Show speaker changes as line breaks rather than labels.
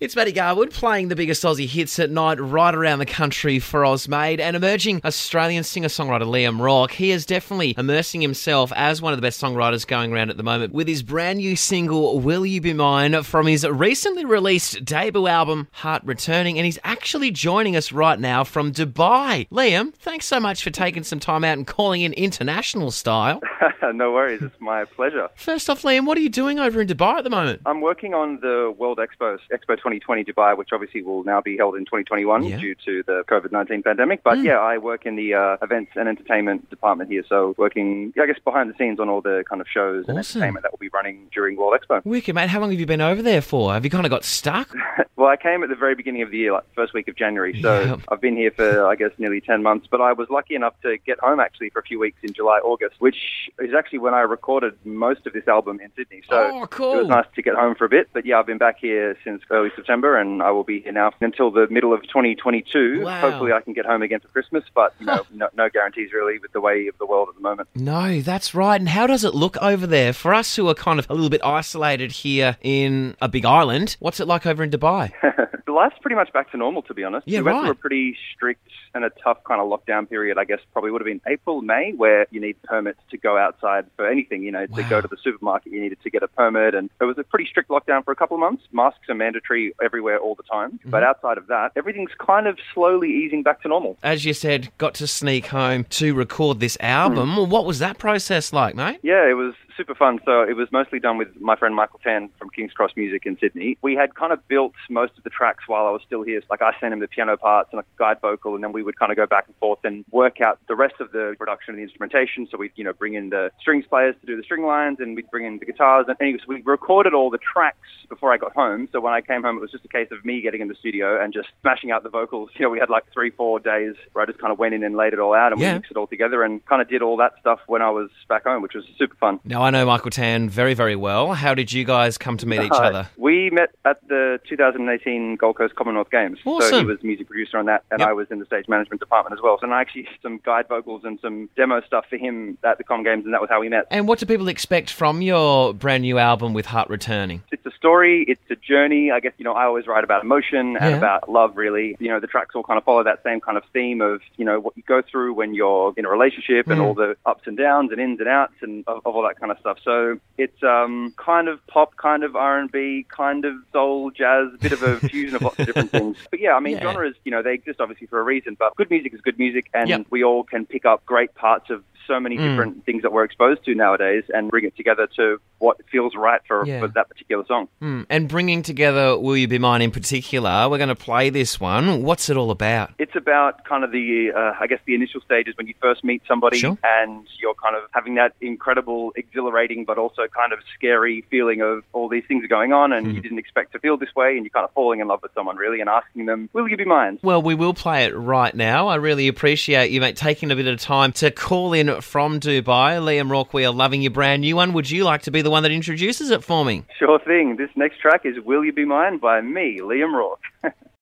It's Matty Garwood playing the biggest Aussie hits at night right around the country for Ozmade and emerging Australian singer-songwriter Liam Rorke. He is definitely immersing himself as one of the best songwriters going around at the moment with his brand new single Will You Be Mine from his recently released debut album Heart Returning and he's actually joining us right now from Dubai. Liam, thanks so much for taking some time out and calling in international style.
no worries, it's my pleasure.
First off, Liam, what are you doing over in Dubai at the moment?
I'm working on the World Expo, Expo 2020 Dubai, which obviously will now be held in 2021
Yeah.
due to the COVID 19 pandemic. But yeah, I work in the uh, events and entertainment department here, so working, I guess, behind the scenes on all the kind of shows and
Awesome.
entertainment that will be running during World Expo.
Wicked, mate. How long have you been over there for? Have you kind of got stuck?
Well, I came at the very beginning of the year, like first week of January, so
Yeah.
I've been here for, I guess, nearly 10 months. But I was lucky enough to get home actually for a few weeks in July, August, which is actually when I recorded most of this album in Sydney. So
Oh, cool.
it was nice to get home for a bit. But yeah, I've been back here since early September, and I will be here now until the middle of 2022.
Wow.
Hopefully, I can get home again for Christmas, but you know, no, no guarantees really with the way of the world at the moment.
No, that's right. And how does it look over there for us who are kind of a little bit isolated here in a big island? What's it like over in Dubai?
the life's pretty much back to normal, to be honest.
Yeah,
we went
right.
through a pretty strict and a tough kind of lockdown period. I guess probably would have been April, May, where you need permits to go outside for anything. You know, to go to the supermarket, you needed to get a permit, and it was a pretty strict lockdown for a couple of months. Masks are mandatory everywhere all the time,
Mm-hmm.
but outside of that, everything's kind of slowly easing back to normal.
As you said, got to sneak home to record this album.
Hmm.
What was that process like, mate?
Yeah, it was super fun. So it was mostly done with my friend Michael Tan from King's Cross Music in Sydney. We had kind of built most of the tracks while I was still here. Like I sent him the piano parts and like a guide vocal, and then we would kind of go back and forth and work out the rest of the production and the instrumentation. So we'd you know bring in the strings players to do the string lines, and we'd bring in the guitars. And anyways, we recorded all the tracks before I got home. So when I came home, it was just a case of me getting in the studio and just smashing out the vocals. You know, we had like three, four days where I just kind of went in and laid it all out, and
Yeah.
we mixed it all together, and kind of did all that stuff when I was back home, which was super fun.
Now, I know Michael Tan very, very well. How did you guys come to meet each
Hi.
other?
We met at the 2018 Gold Coast Commonwealth Games. So he was music producer on that, and
Yep.
I was in the stage management department as well. So I actually did some guide vocals and some demo stuff for him at the Com Games, and that was how we met.
And what do people expect from your brand new album with Heart Returning?
It's story, it's a journey. I guess, you know, I always write about emotion and
Yeah.
about love, really. You know, the tracks all kind of follow that same kind of theme of, you know, what you go through when you're in a relationship and
Mm.
all the ups and downs and ins and outs and of, of all that kind of stuff. So it's um, kind of pop, kind of R&B, kind of soul, jazz, a bit of a fusion of lots of different things. But yeah, I mean,
Yeah.
genres, you know, they exist obviously for a reason, but good music is good music and
Yep.
we all can pick up great parts of so many
Mm.
different things that we're exposed to nowadays and bring it together to what feels right for,
Yeah.
for that particular song.
Hmm. And bringing together Will You Be Mine in particular, we're going to play this one. What's it all about?
It's about kind of the, uh, I guess, the initial stages when you first meet somebody
Sure.
and you're kind of having that incredible, exhilarating, but also kind of scary feeling of all these things are going on and
Hmm.
you didn't expect to feel this way and you're kind of falling in love with someone really and asking them, will you be mine?
Well, we will play it right now. I really appreciate you, mate, taking a bit of time to call in from Dubai. Liam Rorke, we are loving your brand new one. Would you like to be the one that introduces it for me?
Sure thing. This next track is Will You Be Mine by me, Liam Rorke.